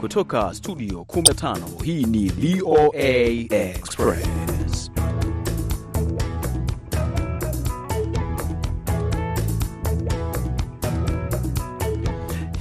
Kutoka studio 15 hii ni VOA Express.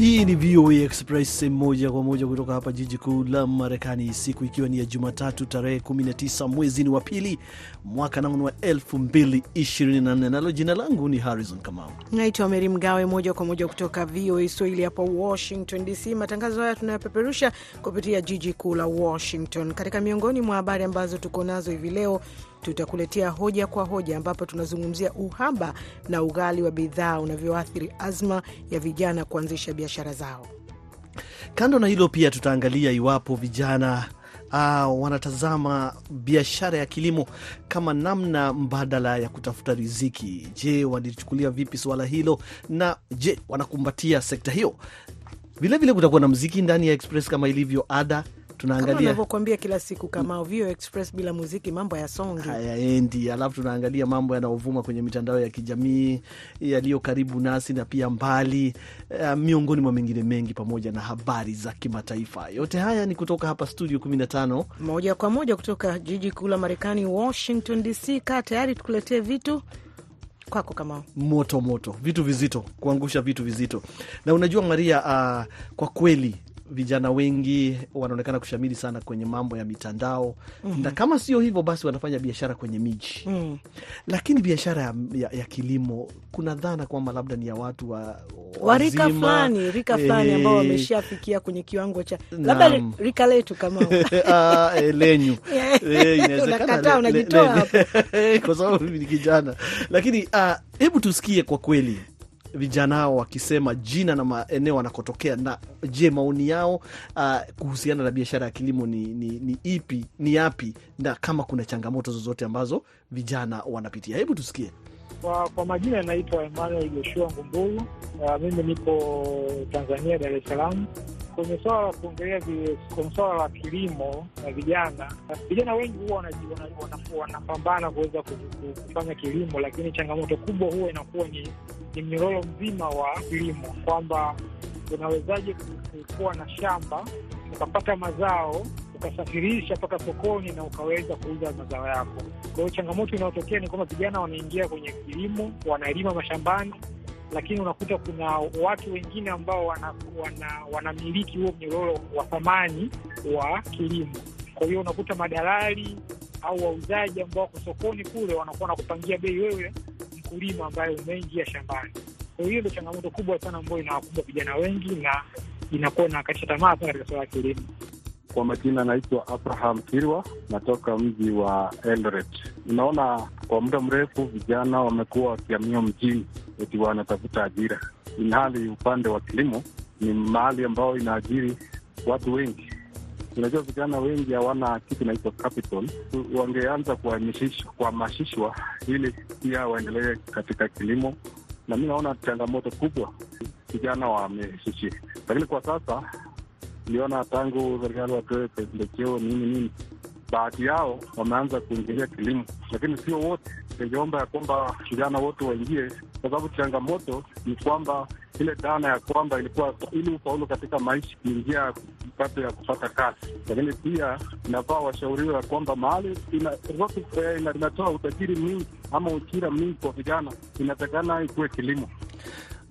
Hii ni VOA Express moja kwa moja kutoka hapa jiji kuu la Marekani, siku ikiwa ni ya Jumatatu tarehe 19 mwezi ni wa pili mwaka naunu wa 2024, nalo jina langu ni Harrison Kamau. Naitwa Meri Mgawe, moja kwa moja kutoka VOA Swahili hapa Washington DC. Matangazo haya tunayapeperusha kupitia jiji kuu la Washington. Katika miongoni mwa habari ambazo tuko nazo hivi leo tutakuletea hoja kwa hoja, ambapo tunazungumzia uhaba na ughali wa bidhaa unavyoathiri azma ya vijana kuanzisha biashara zao. Kando na hilo, pia tutaangalia iwapo vijana uh, wanatazama biashara ya kilimo kama namna mbadala ya kutafuta riziki. Je, walichukulia vipi suala hilo, na je, wanakumbatia sekta hiyo? Vilevile kutakuwa na mziki ndani ya Express kama ilivyo ada tunaangalia navyokuambia kila siku kama Vio Express bila muziki mambo ya songi hayaendi. Alafu tunaangalia mambo yanayovuma kwenye mitandao ya kijamii yaliyo karibu nasi na pia mbali, uh, miongoni mwa mengine mengi, pamoja na habari za kimataifa. Yote haya ni kutoka hapa studio 15 moja kwa moja kutoka jiji kuu la Marekani, Washington DC. Kaa tayari tukuletee vitu kwako kama moto moto, vitu vizito, kuangusha vitu vizito. Na unajua Maria, uh, kwa kweli vijana wengi wanaonekana kushamiri sana kwenye mambo ya mitandao. Mm -hmm. na kama sio hivyo basi wanafanya biashara kwenye miji. Mm. Lakini biashara ya, ya, ya kilimo kuna dhana kwamba labda ni ya watu wa wa rika fulani rika fulani ambao wameshafikia kwenye kiwango cha labda rika letu kama lenyu. Unakataa unajitoa hapo kwa sababu mimi ni kijana, lakini hebu tusikie kwa kweli vijana hao wakisema jina na maeneo wanakotokea, na je, maoni yao uh, kuhusiana na biashara ya kilimo ni, ni, ni ipi ni yapi, na kama kuna changamoto zozote ambazo vijana wanapitia. Hebu tusikie. Kwa, kwa majina yanaitwa Emmanuel Joshua Ngumbulu. Uh, mimi nipo Tanzania, Dar es Salaam. Kwenye swala la kuongelea kwenye swala la kilimo na vijana, vijana wengi huwa wanapambana kuweza kufanya kilimo, lakini changamoto kubwa huwa inakuwa ni ni mnyororo mzima wa kilimo, kwamba unawezaje kuwa na shamba ukapata mazao ukasafirisha mpaka sokoni na ukaweza kuuza mazao yako. Kwa hiyo changamoto inayotokea ni kwamba vijana wanaingia kwenye kilimo, wanalima mashambani, lakini unakuta kuna watu wengine ambao wanamiliki wana, wana huo mnyororo wa thamani wa kilimo. Kwa hiyo unakuta madalali au wauzaji ambao wako sokoni kule wanakuwa wanakupangia bei wewe mkulima ambaye umeingia shambani. Kwa hiyo ndio changamoto kubwa sana ambayo inawakumba vijana wengi na inakuwa inakatisha tamaa sana katika suala ya kilimo. Kwa majina anaitwa Abraham Kirwa, natoka mji wa Eldoret. Unaona, kwa muda mrefu vijana wamekuwa wakiamia mjini eti wanatafuta ajira, ilhali upande wa kilimo ni mahali ambayo inaajiri watu wengi. Unajua, vijana wengi hawana kitu inaitwa capital. Wangeanza kuhamasishwa ili pia waendelee katika kilimo, na mi naona changamoto kubwa vijana wamesusia, lakini kwa sasa niliona tangu serikali watoe pendekeo nini nini, baadhi yao wameanza kuingilia kilimo, lakini sio wote. Ningeomba ya kwamba vijana wote waingie, kwa sababu changamoto ni kwamba ile dhana ya kwamba ilikuwa ili ufaulu katika maisha ni njia pato ya kupata kazi, lakini pia inafaa washauriwe ya kwamba mahali inatoa ina, ina utajiri mwingi ama ujira mwingi kwa vijana, inatakana ikuwe kilimo.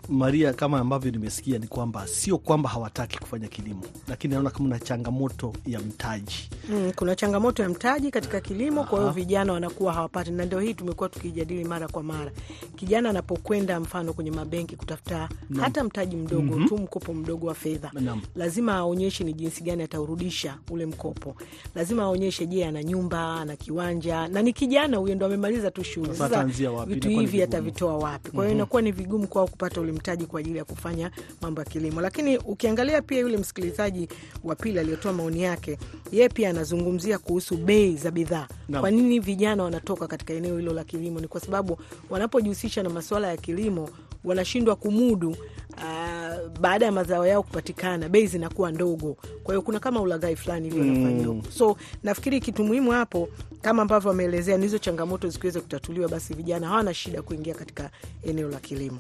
Maria, kama ambavyo nimesikia ni kwamba sio kwamba hawataki kufanya kilimo, lakini naona kama na changamoto ya mtaji. Mm, kuna changamoto ya mtaji katika kilimo. Kwa hiyo vijana wanakuwa hawapati, na ndio hii tumekuwa tukijadili mara kwa mara. Kijana anapokwenda mfano kwenye mabenki kutafuta Nam. hata mtaji mdogo mm -hmm. tu mkopo mdogo wa fedha, lazima aonyeshe ni jinsi gani ataurudisha ule mkopo. Lazima aonyeshe, je, ana nyumba, ana kiwanja, na ni kijana huyo, ndo amemaliza tu shule. Sasa vitu hivi atavitoa wapi? Kwa hiyo inakuwa ni vigumu kwao kupata ule mtaji kwa ajili ya kufanya mambo ya kilimo. Lakini ukiangalia pia yule msikilizaji wa pili aliyotoa maoni yake, yeye pia anazungumzia kuhusu bei za bidhaa. Kwa nini vijana wanatoka katika eneo hilo la kilimo? Ni kwa sababu wanapojihusisha na masuala ya kilimo wanashindwa kumudu. Uh, baada ya mazao yao kupatikana bei zinakuwa ndogo, kwa hiyo kuna kama ulaghai fulani ilio nafanyiwa mm. So nafikiri kitu muhimu hapo kama ambavyo wameelezea ni hizo changamoto zikiweza kutatuliwa, basi vijana hawana shida kuingia katika eneo la kilimo.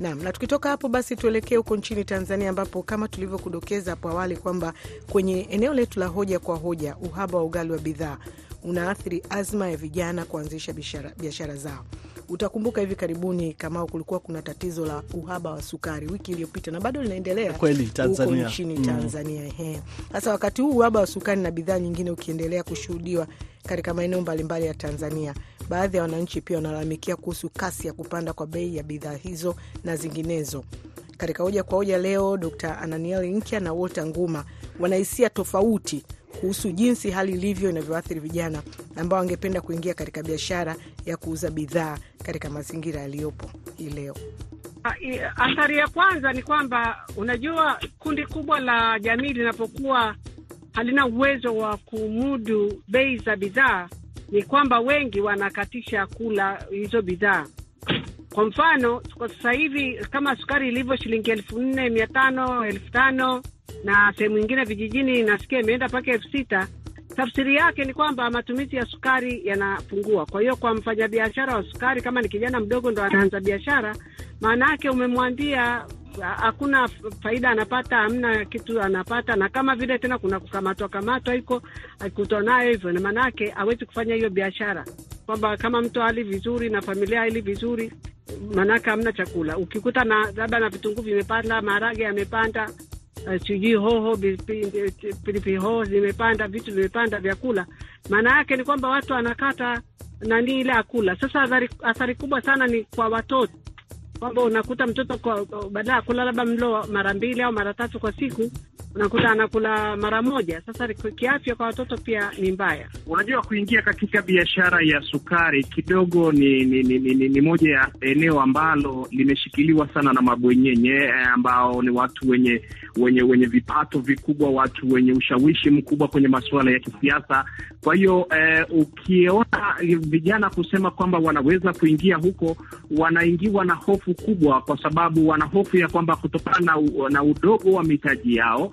Naam, na tukitoka hapo basi tuelekee huko nchini Tanzania ambapo kama tulivyokudokeza hapo awali kwamba kwenye eneo letu la hoja kwa hoja, uhaba wa ugali wa bidhaa unaathiri azma ya vijana kuanzisha biashara zao. Utakumbuka hivi karibuni kama kulikuwa kuna tatizo la uhaba wa sukari wiki iliyopita na bado linaendelea kweli Tanzania, huko nchini Tanzania. Mm. Sasa wakati huu uhaba wa sukari na bidhaa nyingine ukiendelea kushuhudiwa katika maeneo mbalimbali ya Tanzania, baadhi ya wananchi pia wanalalamikia kuhusu kasi ya kupanda kwa bei ya bidhaa hizo na zinginezo. Katika hoja kwa hoja leo, Dr Ananiel Nkya na Walter Nguma wanahisia tofauti kuhusu jinsi hali ilivyo inavyoathiri vijana ambao wangependa kuingia katika biashara ya kuuza bidhaa katika mazingira yaliyopo hii leo. Athari ya kwanza ni kwamba unajua, kundi kubwa la jamii linapokuwa halina uwezo wa kumudu bei za bidhaa, ni kwamba wengi wanakatisha kula hizo bidhaa. Kwa mfano, kwa sasa hivi kama sukari ilivyo shilingi elfu nne mia tano elfu tano na sehemu nyingine vijijini nasikia imeenda mpaka elfu sita Tafsiri yake ni kwamba matumizi ya sukari yanapungua. Kwa hiyo kwa mfanyabiashara wa sukari, kama ni kijana mdogo ndo anaanza biashara, maana yake umemwambia hakuna faida anapata, hamna kitu anapata, na kama vile tena kuna kukamatwa kamatwa iko akikutwa nayo hivyo, na maana yake hawezi kufanya hiyo biashara, kwamba kama mtu hali vizuri na familia hali vizuri, maanake hamna chakula. Ukikuta na labda na vitunguu vimepanda, maharage yamepanda sijui hoho pilipili hoho zimepanda, vitu vimepanda, vyakula. Maana yake ni kwamba watu wanakata nani ile akula. Sasa athari, athari kubwa sana ni kwa watoto, kwamba unakuta mtoto badala ya kula labda mlo mara mbili au mara tatu kwa siku unakuta anakula mara moja. Sasa kiafya kwa watoto pia ni mbaya. Unajua, kuingia katika biashara ya sukari kidogo ni ni, ni, ni, ni moja ya eneo ambalo limeshikiliwa sana na mabwenyenye ambao ni watu wenye wenye wenye vipato vikubwa, watu wenye ushawishi mkubwa kwenye masuala ya kisiasa. Kwa hiyo eh, ukiona vijana kusema kwamba wanaweza kuingia huko, wanaingiwa na hofu kubwa, kwa sababu wana hofu ya kwamba kutokana na, na udogo wa mitaji yao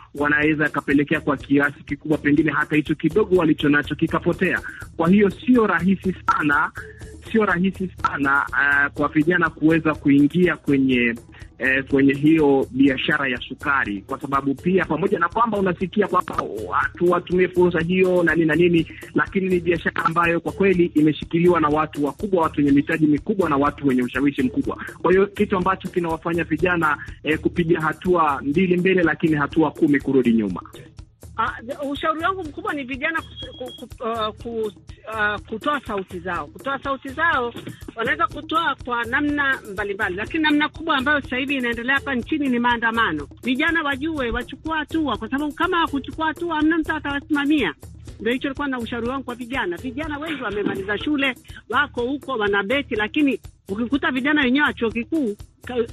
wanaweza yakapelekea kwa kiasi kikubwa, pengine hata hicho kidogo walicho nacho kikapotea. Kwa hiyo sio rahisi sana, sio rahisi sana uh, kwa vijana kuweza kuingia kwenye eh, kwenye hiyo biashara ya sukari, kwa sababu pia pamoja na kwamba unasikia kwamba watu watumie fursa hiyo na nini na nini, lakini ni biashara ambayo kwa kweli imeshikiliwa na watu wakubwa, watu wenye mitaji mikubwa na watu wenye ushawishi mkubwa. Kwa hiyo kitu ambacho kinawafanya vijana eh, kupiga hatua mbili mbele, lakini hatua kumi kurudi nyuma. Uh, ushauri wangu mkubwa ni vijana uh, uh, kutoa sauti zao. Kutoa sauti zao wanaweza kutoa kwa namna mbalimbali, lakini namna kubwa ambayo sasa hivi inaendelea hapa nchini ni maandamano. Vijana wajue wachukua hatua, kwa sababu kama hakuchukua hatua hamna mtu atawasimamia. Ndio hicho ilikuwa na ushauri wangu kwa vijana. Vijana wengi wamemaliza shule, wako huko wanabeti, lakini ukikuta vijana wenyewe wa chuo kikuu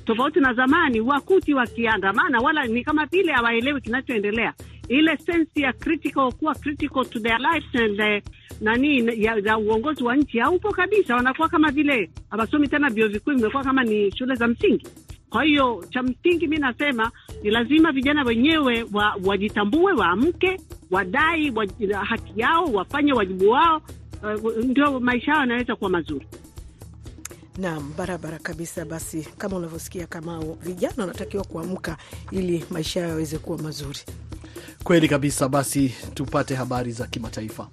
tofauti na zamani, wakuti wakiandamana, wala ni kama vile hawaelewi kinachoendelea ile sensi ya critical, kuwa critical to their lives and the, nani ya, ya uongozi wa nchi haupo kabisa. Wanakuwa kama vile hawasomi tena, vyuo vikuu vimekuwa kama ni shule za msingi. Kwa hiyo cha msingi mi nasema ni lazima vijana wenyewe wa, wajitambue, waamke, wadai wa, haki yao, wafanye wajibu wao, uh, ndio maisha yao yanaweza kuwa mazuri. Naam, barabara kabisa. Basi kama unavyosikia, kama vijana wanatakiwa kuamka ili maisha yao yaweze kuwa mazuri. Kweli kabisa. Basi tupate habari za kimataifa.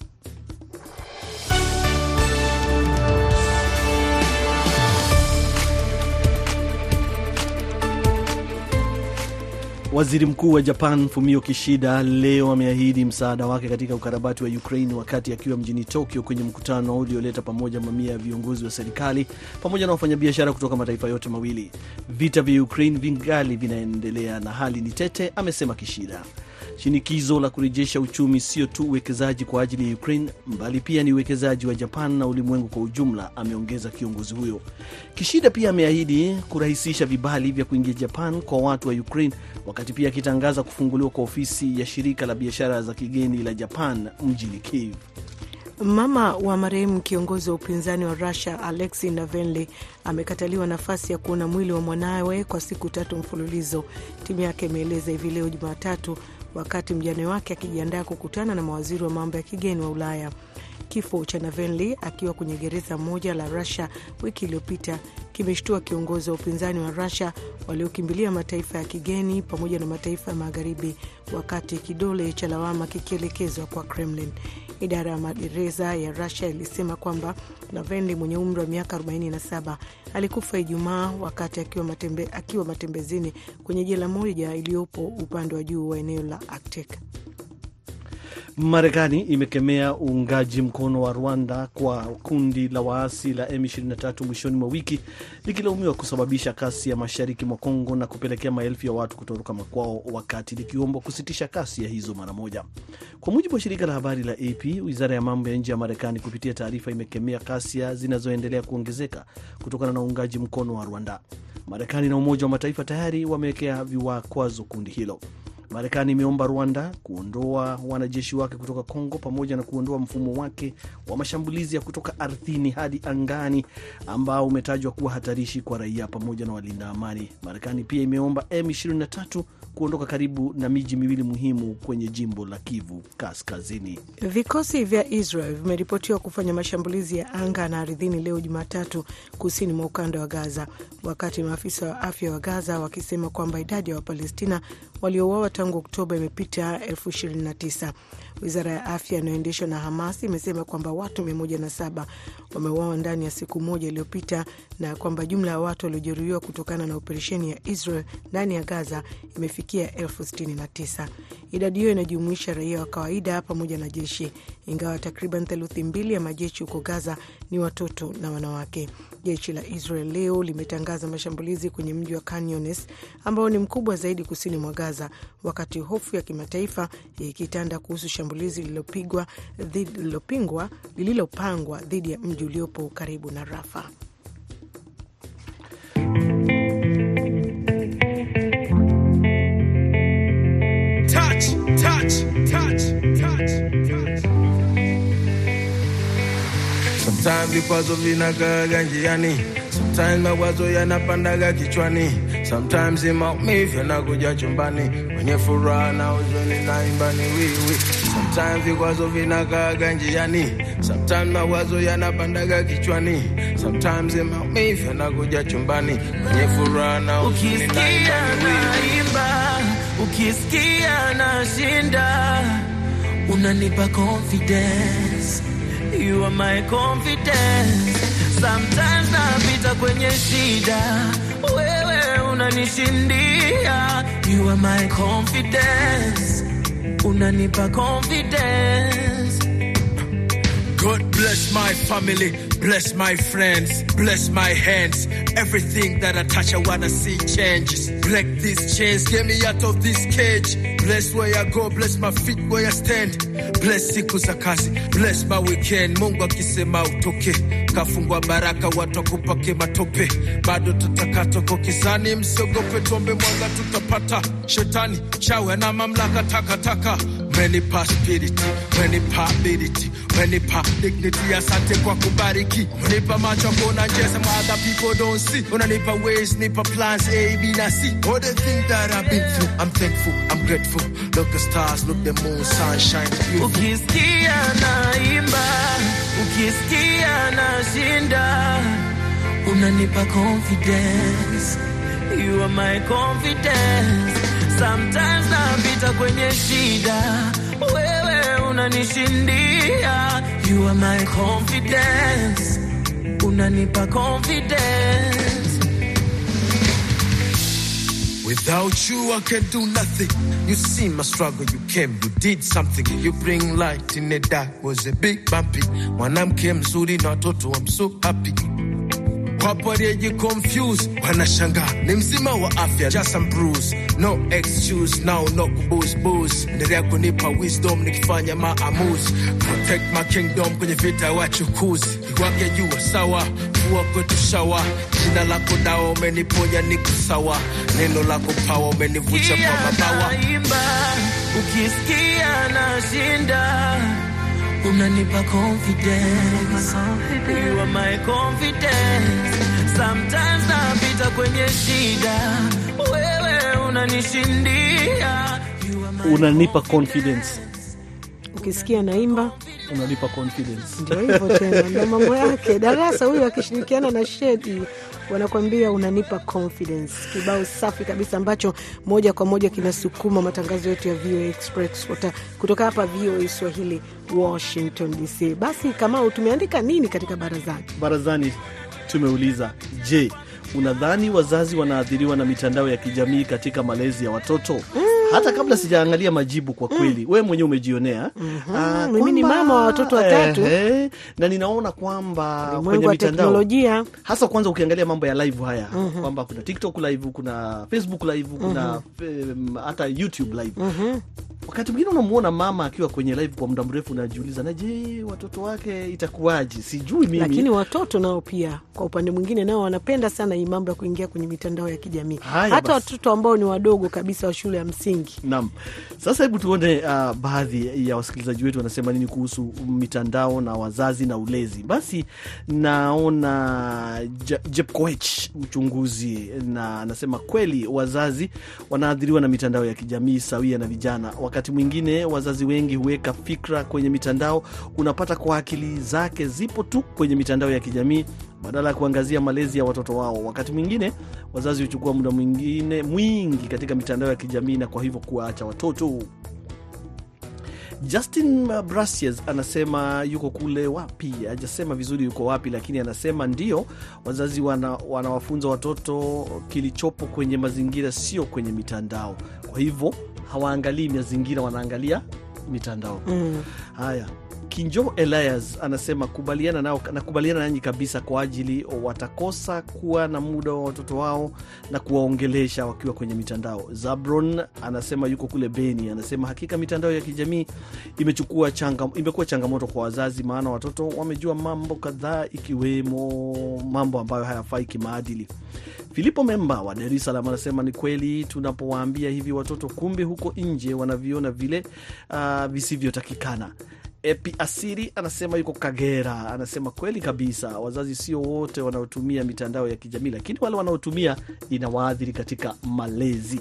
Waziri Mkuu wa Japan Fumio Kishida leo ameahidi msaada wake katika ukarabati wa Ukraine wakati akiwa mjini Tokyo kwenye mkutano ulioleta pamoja mamia ya viongozi wa serikali pamoja na wafanyabiashara kutoka mataifa yote mawili. Vita vya Ukraine vingali vinaendelea na hali ni tete, amesema Kishida. Shinikizo la kurejesha uchumi sio tu uwekezaji kwa ajili ya Ukraine bali pia ni uwekezaji wa Japan na ulimwengu kwa ujumla, ameongeza kiongozi huyo. Kishida pia ameahidi kurahisisha vibali vya kuingia Japan kwa watu wa Ukraine, wakati pia akitangaza kufunguliwa kwa ofisi ya shirika la biashara za kigeni la Japan mjini Kiev. Mama wa marehemu kiongozi wa upinzani wa Russia Alexei Navalny amekataliwa nafasi ya kuona mwili wa mwanawe kwa siku tatu mfululizo, timu yake imeeleza hivi leo Jumatatu, wakati mjane wake akijiandaa kukutana na mawaziri wa mambo ya kigeni wa Ulaya. Kifo cha Navalny akiwa kwenye gereza moja la Russia wiki iliyopita kimeshtua kiongozi wa upinzani wa Russia waliokimbilia mataifa ya kigeni pamoja na mataifa ya magharibi, wakati kidole cha lawama kikielekezwa kwa Kremlin. Idara ya magereza ya Russia ilisema kwamba Navalny mwenye umri wa miaka 47 alikufa Ijumaa wakati akiwa, matembe, akiwa matembezini kwenye jela moja iliyopo upande wa juu wa eneo la Arctic. Marekani imekemea uungaji mkono wa Rwanda kwa kundi la waasi la M23 mwishoni mwa wiki likilaumiwa kusababisha kasi ya mashariki mwa Kongo na kupelekea maelfu ya watu kutoroka makwao, wakati likiombwa kusitisha kasi ya hizo mara moja. Kwa mujibu wa shirika la habari la AP, wizara ya mambo ya nje ya Marekani kupitia taarifa imekemea kasia zinazoendelea kuongezeka kutokana na uungaji mkono wa Rwanda. Marekani na Umoja wa Mataifa tayari wamewekea viwakwazo kundi hilo. Marekani imeomba Rwanda kuondoa wanajeshi wake kutoka Kongo pamoja na kuondoa mfumo wake wa mashambulizi ya kutoka ardhini hadi angani ambao umetajwa kuwa hatarishi kwa raia pamoja na walinda amani. Marekani pia imeomba M23 kuondoka karibu na miji miwili muhimu kwenye jimbo la Kivu Kaskazini. Vikosi vya Israel vimeripotiwa kufanya mashambulizi ya anga na ardhini leo Jumatatu, kusini mwa ukanda wa Gaza, wakati maafisa wa afya wa Gaza wakisema kwamba idadi ya Wapalestina waliouawa tangu Oktoba imepita elfu ishirini na tisa. Wizara ya afya inayoendeshwa na Hamas imesema kwamba watu 107 wameuawa ndani ya siku moja iliyopita na kwamba jumla ya watu waliojeruhiwa kutokana na operesheni ya Israel ndani ya Gaza imefikia elfu sitini na tisa. Idadi hiyo inajumuisha raia wa kawaida pamoja na jeshi, ingawa takriban theluthi mbili ya majeshi huko Gaza ni watoto na wanawake. Jeshi la Israel leo limetangaza mashambulizi kwenye mji wa Khan Younis ambao ni mkubwa zaidi kusini mwa Gaza, wakati hofu ya kimataifa ikitanda kuhusu shambulizi lililopigwa lililopangwa dhidi ya mji uliopo karibu na Rafa. Touch, touch, touch, touch. Sometimes vikwazo vinakaaga njiani, sometimes mawazo yanapandaga kichwani, sometimes maumivu yanakuja chumbani, kwenye furaha na huzuni na imbani wiwi. Sometimes vikwazo vinakaaga njiani, sometimes mawazo yanapandaga kichwani, sometimes maumivu yanakuja chumbani, kwenye furaha na huzuni na imbani wiwi. Ukisikia nashinda, unanipa confidence, you are my confidence. Sometimes napita kwenye shida, wewe unanishindia, you are my confidence, unanipa confidence. God bless my family, bless my friends, bless my hands. Everything that I touch, I wanna see changes. Break these chains, get me out of this cage. Bless where I go, bless my feet where I stand. Bless siku bless my weekend. Mungu akisema utoke, kafungwa baraka, watu wakupake matope. Bado tutaka toko kizani, msiogope, tuombe mwanga tutapata. Shetani chawe na mamlaka takataka Umenipa spirit, umenipa ability, umenipa dignity. Asante kwa kubariki, umenipa macho kuona njia some other people don't see. Unanipa ways, nipa plans A, B na C. All the things that I've been through, I'm thankful, I'm grateful. Look the stars, look the moon, sunshine, beautiful. Ukisikia naimba, ukisikia nashinda, unanipa confidence, you are my confidence. Sometimes napita kwenye shida, wewe unanishindia, you are my confidence, unanipa confidence. Without you, I can do nothing. You see my struggle, you came, you did something. You bring light in the dark, was a big bumpy. Mwanamke mzuri na watoto, I'm so happy. Wapo walioji confused, wanashangaa ni mzima wa afya, just some bruise, no excuse, now no kubooze booze. Endelea kunipa wisdom nikifanya maamuzi, protect my kingdom kwenye vita wachukuzi. Iwake jua sawa, mvua kwetu shawa, jina lako dawa, umeniponya niko sawa, neno lako pawa, umenivucha kwa mabawa. naimba, ukisikia nashinda, unanipa confidence, you are my confidence. Sometimes napita kwenye shida, wewe unanishindia, you are my Unanipa confidence. Ukisikia naimba unanipa confidence. Ndio hivyo tena, na mambo yake. Darasa huyu akishirikiana na Shedi wanakuambia unanipa confidence, kibao safi kabisa ambacho moja kwa moja kinasukuma matangazo yetu ya VOA Express kutoka hapa VOA Swahili, Washington DC. Basi Kamau, tumeandika nini katika barazani? Barazani tumeuliza, je, unadhani wazazi wanaathiriwa na mitandao ya kijamii katika malezi ya watoto? Hata kabla sijaangalia majibu, kwa kweli wewe mwenyewe umejionea. Ah, Mimi ni mama wa watoto watatu. eh, na ninaona kwamba kwenye mitandao hasa kwanza ukiangalia mambo ya live haya kwamba kuna TikTok live, kuna Facebook live, kuna em, hata YouTube live. Wakati mwingine unamwona mama akiwa kwenye live kwa muda mrefu, najiuliza naje watoto wake itakuwaje? Sijui mimi. Lakini watoto nao pia kwa upande mwingine nao wanapenda sana hii mambo ya kuingia kwenye mitandao ya kijamii, hata watoto ambao ni wadogo kabisa wa shule ya msingi. Naam, sasa hebu tuone uh, baadhi ya wasikilizaji wetu wanasema nini kuhusu mitandao na wazazi na ulezi. Basi naona Je- Koech mchunguzi, na anasema kweli wazazi wanaathiriwa na mitandao ya kijamii sawia na vijana. Wakati mwingine wazazi wengi huweka fikra kwenye mitandao, unapata kwa akili zake zipo tu kwenye mitandao ya kijamii badala ya kuangazia malezi ya watoto wao. Wakati mwingine wazazi huchukua muda mwingine mwingi katika mitandao ya kijamii na kwa hivyo kuwaacha watoto. Justin Brasiers anasema yuko kule wapi, hajasema vizuri yuko wapi, lakini anasema ndio wazazi wana, wanawafunza watoto kilichopo kwenye mazingira, sio kwenye mitandao. Kwa hivyo hawaangalii mazingira, wanaangalia mitandao. Haya, Kinjo Elias anasema kubaliana nao, nakubaliana nanyi kabisa, kwa ajili watakosa kuwa na muda wa watoto wao na kuwaongelesha wakiwa kwenye mitandao. Zabron anasema yuko kule Beni, anasema hakika mitandao ya kijamii imechukua changa, imekuwa changamoto kwa wazazi, maana watoto wamejua mambo kadhaa ikiwemo mambo ambayo hayafai kimaadili. Filipo Memba wa Dar es Salaam anasema ni kweli tunapowaambia hivi watoto, kumbe huko nje wanaviona vile uh, visivyotakikana. Epi Asiri anasema yuko Kagera, anasema kweli kabisa, wazazi sio wote wanaotumia mitandao ya kijamii, lakini wale wanaotumia inawaathiri katika malezi.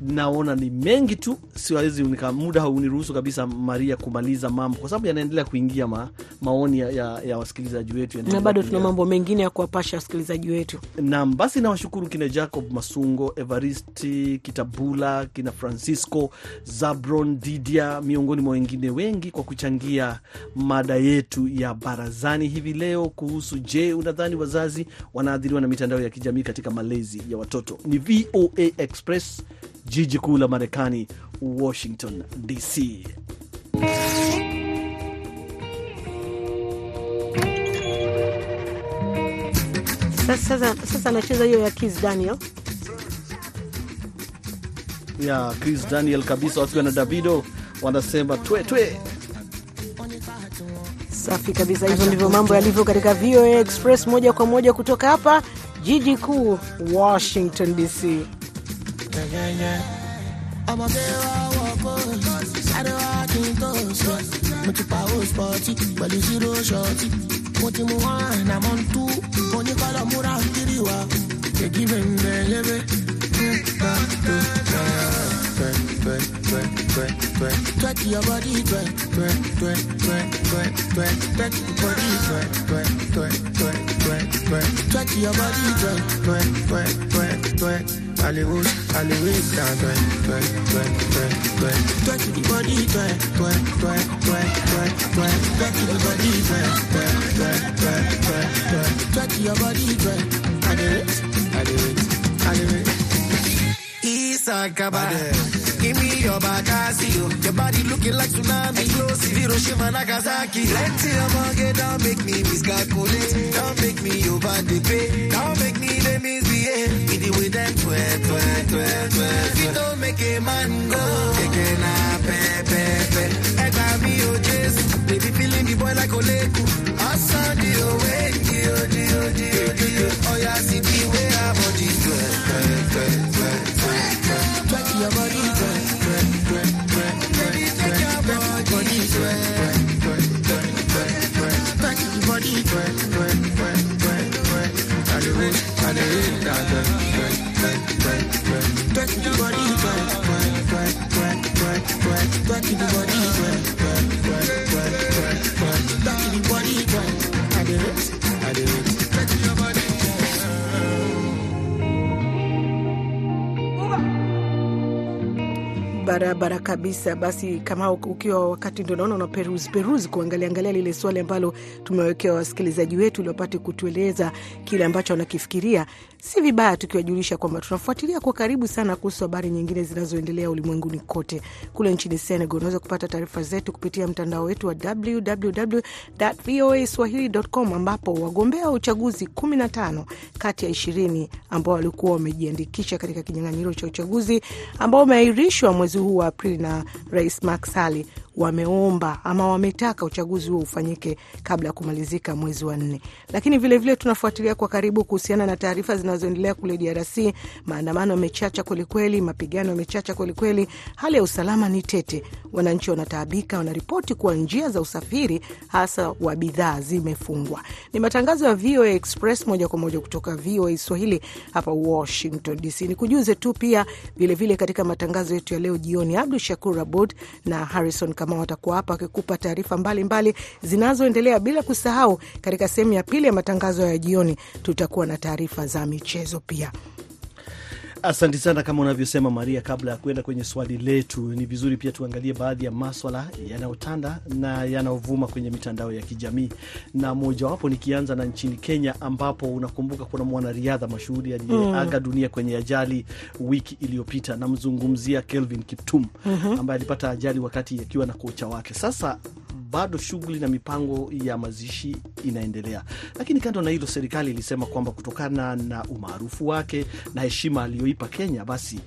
Naona ni mengi tu, siwezi unika, muda hauniruhusu kabisa Maria kumaliza mambo, kwa sababu yanaendelea kuingia ma, maoni ya, ya, ya wasikilizaji wetu na bado tuna mambo mengine ya kuwapasha wasikilizaji wetu. Naam, basi nawashukuru kina Jacob Masungo, Evaristi Kitabula, kina Francisco Zabron, Didia, miongoni mwa wengine wengi kwa kuchangia mada yetu ya barazani hivi leo kuhusu, je, unadhani wazazi wanaathiriwa na mitandao ya kijamii katika malezi ya watoto? Ni VOA Express, jiji kuu la Marekani, Washington DC. Sasa, sasa, sasa anacheza hiyo ya Kiss Daniel. ya Chris Daniel kabisa, wakiwa na Davido wanasema twetwe twe. Safi kabisa, hivyo ndivyo mambo yalivyo katika VOA Express, moja kwa moja kutoka hapa jiji kuu Washington DC. Kiri wa. Èkì bẹ̀rẹ̀ lébè. Twerk your body, twerk, twerk, twerk, twerk, twerk, twerk, twerk your body, twerk, twerk, twerk, twerk, twerk, twerk, twerk your body, twerk, twerk, twerk, twerk, twerk. Hollywood, Hollywood, down, twerk, twerk, twerk, twerk, twerk, twerk your body, twerk, twerk, twerk, twerk, twerk, twerk, twerk your body, twerk, twerk, twerk, twerk, twerk, twerk, twerk your body, twerk. I do it, I do it, I do it. Isakaba. Give me your Bakasi, yo. Your body looking like tsunami. Explosive Hiroshima, Nagasaki. Plenty of money, don't make me miscalculate. Don't make me over the. Don't make me the misbehave. With the way them twerk, twerk, twerk, twerk. If you don't make a man go, keke na eh, pe, pe, pe. Eka mi o Jesus. Baby feeling the boy like Oleku. Asan di o, wey, di o, di o, di o, di o. Oh, yeah, see the way I body twerk, twerk, twerk, twerk, barabara kabisa. Basi kama ukiwa wakati ndo naona una peruzi peruzi kuangalia angalia lile swali ambalo tumewekewa wasikilizaji wetu ili wapate kutueleza kile ambacho wanakifikiria, si vibaya tukiwajulisha kwamba tunafuatilia kwa karibu sana kuhusu habari nyingine zinazoendelea ulimwenguni kote. Kule nchini Senegal unaweza kupata taarifa zetu kupitia mtandao wetu wa www.voaswahili.com ambapo wagombea wa uchaguzi 15 kati ya 20 ambao walikuwa wamejiandikisha katika kinyang'anyiro cha uchaguzi ambao umeahirishwa mwezi huu wa Aprili na Rais Macky Sall wameomba ama wametaka uchaguzi huo ufanyike kabla ya kumalizika mwezi wa nne. Lakini vilevile vile tunafuatilia kwa karibu kuhusiana na taarifa zinazoendelea kule DRC. Maandamano yamechacha kwelikweli, mapigano yamechacha kwelikweli, hali ya usalama ni tete, wananchi wanataabika, wanaripoti kuwa njia za usafiri hasa wa bidhaa zimefungwa. Ni matangazo ya VOA Express moja kwa moja kutoka VOA Swahili hapa Washington DC. Ni kujuze tu pia vilevile vile katika matangazo yetu ya leo jioni, Abdu Shakur Abud na Harrison kama watakuwa hapa wakikupa taarifa mbalimbali zinazoendelea, bila kusahau katika sehemu ya pili ya matangazo ya jioni tutakuwa na taarifa za michezo pia. Asante sana, kama unavyosema Maria. Kabla ya kuenda kwenye swali letu, ni vizuri pia tuangalie baadhi ya maswala yanayotanda na yanayovuma kwenye mitandao ya kijamii, na mojawapo nikianza na nchini Kenya, ambapo unakumbuka kuna mwanariadha mashuhuri aliyeaga mm. dunia kwenye ajali wiki iliyopita. Namzungumzia Kelvin Kiptum mm -hmm. ambaye alipata ajali wakati akiwa na kocha wake. Sasa bado shughuli na mipango ya mazishi inaendelea, lakini kando na hilo, serikali ilisema kwamba kutokana na umaarufu wake na heshima aliyoipa Kenya, basi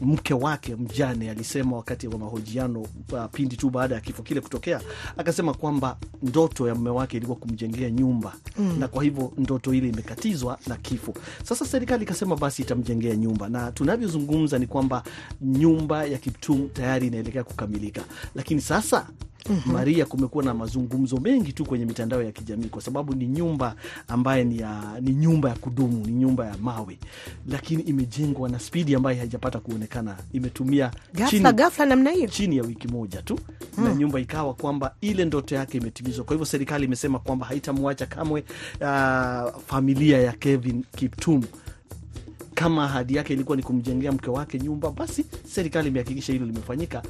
mke wake mjane alisema wakati wa mahojiano uh, pindi tu baada ya kifo kile kutokea, akasema kwamba ndoto ya mume wake ilikuwa kumjengea nyumba mm. na kwa hivyo ndoto ile imekatizwa na kifo. Sasa serikali ikasema basi itamjengea nyumba, na tunavyozungumza ni kwamba nyumba ya Kiptum tayari inaelekea kukamilika, lakini sasa Mm -hmm. Maria, kumekuwa na mazungumzo mengi tu kwenye mitandao ya kijamii kwa sababu ni nyumba ambaye ni, ya, ni nyumba ya kudumu, ni nyumba ya mawe, lakini imejengwa na spidi ambayo haijapata kuonekana. Imetumia Ghafla chini, ghafla namna hiyo. chini ya wiki moja tu na nyumba ikawa kwamba ile ndoto yake imetimizwa. Kwa hivyo serikali imesema kwamba haitamwacha kamwe uh, familia ya Kevin Kiptum kama ahadi yake ilikuwa ni kumjengea mke wake nyumba, basi serikali imehakikisha hilo limefanyika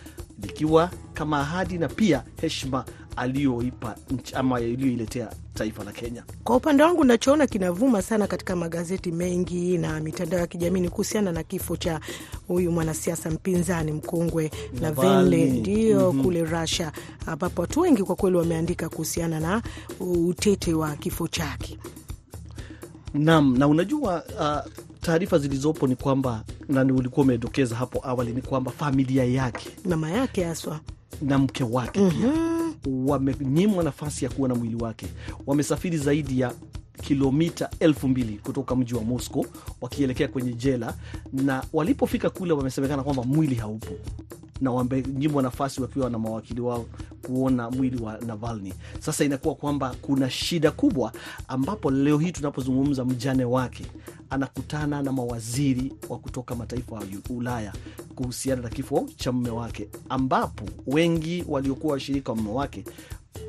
likiwa kama ahadi na pia heshima aliyoipa ama iliyoiletea taifa la Kenya. Kwa upande wangu, nachoona kinavuma sana katika magazeti mengi na mitandao ya kijamii ni kuhusiana na kifo cha huyu mwanasiasa mpinzani mkongwe Navalny, ndio mm -hmm. kule Russia, ambapo watu wengi kwa kweli wameandika kuhusiana na utete wa kifo chake. Naam, na unajua uh, taarifa zilizopo ni kwamba nani, ulikuwa umedokeza hapo awali ni kwamba familia yake mama yake haswa na mke wake mm pia -hmm. wamenyimwa nafasi ya kuona mwili wake. Wamesafiri zaidi ya kilomita elfu mbili kutoka mji wa Moscow wakielekea kwenye jela, na walipofika kule wamesemekana kwamba mwili haupo na wamenyimwa nafasi wakiwa na mawakili wao kuona mwili wa Navalny. Sasa inakuwa kwamba kuna shida kubwa, ambapo leo hii tunapozungumza, mjane wake anakutana na mawaziri wa kutoka mataifa ya Ulaya kuhusiana na kifo cha mume wake, ambapo wengi waliokuwa washirika wa mume wake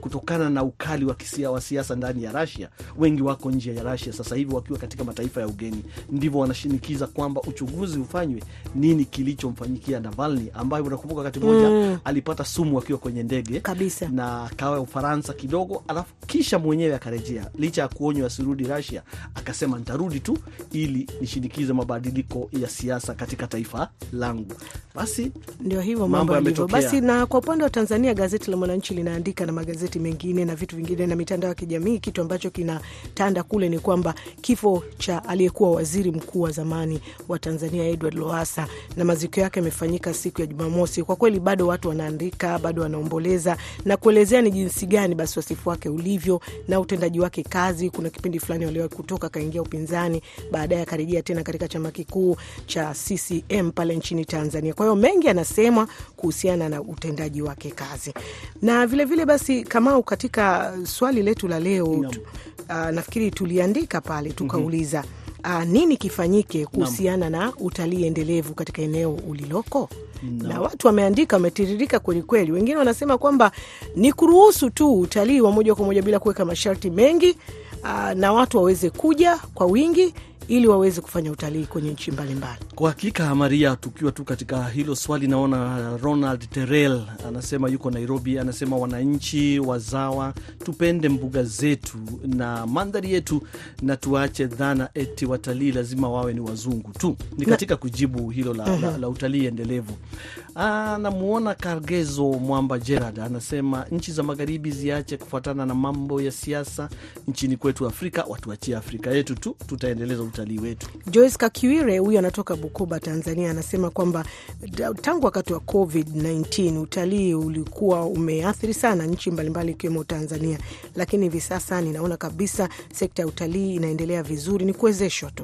kutokana na ukali wa kisia wa siasa ndani ya Rasia, wengi wako nje ya Rasia sasa hivi wakiwa katika mataifa ya ugeni. Ndivyo wanashinikiza kwamba uchunguzi ufanywe, nini kilichomfanyikia Navalny, ambaye unakumbuka wakati mmoja Mm. alipata sumu akiwa kwenye ndege kabisa. na akawa Ufaransa kidogo, alafu kisha mwenyewe akarejea, licha ya kuonywa asirudi Russia, akasema nitarudi tu ili nishinikize mabadiliko ya siasa katika taifa langu. Basi Ndio hivyo Mambo yalivyo. Basi na kwa upande wa Tanzania, gazeti la Mwananchi linaandika na magazeti mengine na vitu vingine na mitandao ya kijamii, kitu ambacho kinatanda kule ni kwamba kifo cha aliyekuwa waziri mkuu wa zamani wa Tanzania Edward Lowassa na maziko yake yamefanyika siku ya Jumamosi. Kwa kweli bado watu wanaandika, bado wanaomboleza na kuelezea ni jinsi gani basi wasifu wake ulivyo na utendaji wake kazi. Kuna kipindi fulani waliwahi kutoka akaingia upinzani, baadaye akarejea tena katika chama kikuu cha CCM pale nchini Tanzania. Kwa hiyo mengi anasemwa kuhusiana na utendaji wake kazi, na vilevile vile basi, Kamau, katika swali letu la leo no. uh, nafikiri tuliandika pale tukauliza uh, nini kifanyike kuhusiana na utalii endelevu katika eneo uliloko na watu wameandika, wametiririka kwelikweli. Wengine wanasema kwamba ni kuruhusu tu utalii wa moja kwa moja bila kuweka masharti mengi uh, na watu waweze kuja kwa wingi ili waweze kufanya utalii kwenye nchi mbalimbali. Kwa hakika Maria, tukiwa tu katika hilo swali, naona Ronald Terrell anasema yuko Nairobi, anasema wananchi wazawa, tupende mbuga zetu na mandhari yetu na tuache dhana eti watalii lazima wawe ni wazungu tu. Ni katika kujibu hilo la, la, la utalii endelevu. Namuona Kargezo Mwamba Gerard anasema nchi za magharibi ziache kufuatana na mambo ya siasa nchini kwetu Afrika, watuachie Afrika yetu tu, tutaendeleza utalii wetu. Joyce Kakiwire huyu anatoka Bukoba, Tanzania, anasema kwamba tangu wakati wa COVID-19 utalii ulikuwa umeathiri sana nchi mbalimbali ikiwemo Tanzania, lakini hivi sasa ninaona kabisa sekta ya utalii inaendelea vizuri, ni kuwezeshwa tu.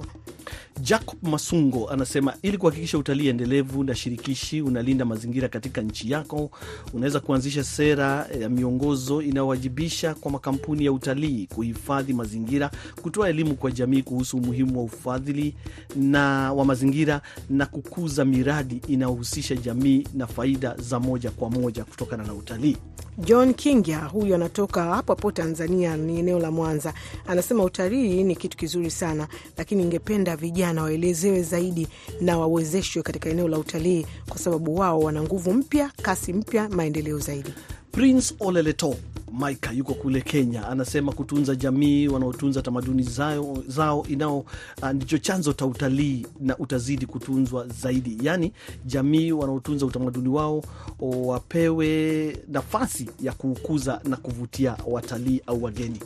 Jacob Masungo anasema ili kuhakikisha utalii endelevu na shirikishi unalinda mazingira katika nchi yako, unaweza kuanzisha sera ya miongozo inayowajibisha kwa makampuni ya utalii kuhifadhi mazingira, kutoa elimu kwa jamii kuhusu umuhimu wa ufadhili na wa mazingira na kukuza miradi inayohusisha jamii na faida za moja kwa moja kutokana na utalii. John Kingya huyu anatoka hapo hapo Tanzania, ni eneo la Mwanza, anasema utalii ni kitu kizuri sana, lakini ingependa vijana waelezewe zaidi na wawezeshwe katika eneo la utalii, kwa sababu wao wana nguvu mpya, kasi mpya, maendeleo zaidi. Prince Oleleto Maika yuko kule Kenya, anasema kutunza jamii wanaotunza tamaduni zao, zao inao uh, ndicho chanzo cha utalii na utazidi kutunzwa zaidi. Yaani jamii wanaotunza utamaduni wao wapewe nafasi ya kuukuza na kuvutia watalii au wageni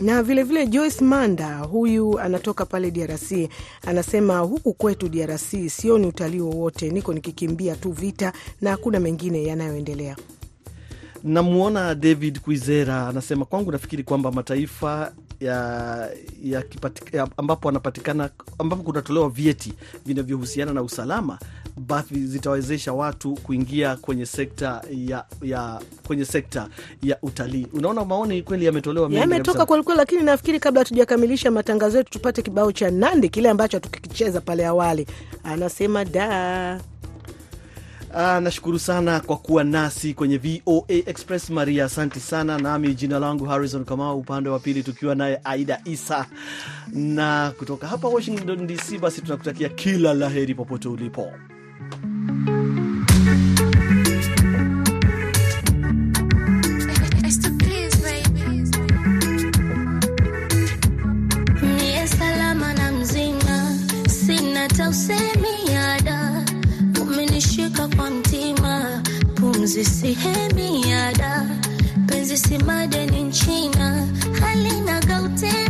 na vilevile vile Joyce Manda huyu anatoka pale DRC anasema huku kwetu DRC sioni utalii wowote, niko nikikimbia tu vita na hakuna mengine yanayoendelea. Namwona David Kuizera anasema kwangu, nafikiri kwamba mataifa ya, ya kipati, ya ambapo anapatikana ambapo kunatolewa vyeti vinavyohusiana na usalama basi zitawezesha watu kuingia kwenye sekta ya, ya kwenye sekta ya utalii. Unaona, maoni kweli yametolewa yametoka kwelikweli, lakini nafikiri kabla hatujakamilisha matangazo yetu tupate kibao cha Nandi kile ambacho tukikicheza pale awali. Anasema da Ah, nashukuru sana kwa kuwa nasi kwenye VOA Express Maria, asanti sana. Nami jina langu Harrison Kamau, upande wa pili tukiwa naye Aida Isa, na kutoka hapa Washington DC, basi tunakutakia kila la heri popote ulipo. Niye salama na mzima, sina tausemi penzi si hemi ada penzi si madeni nchina halina gautena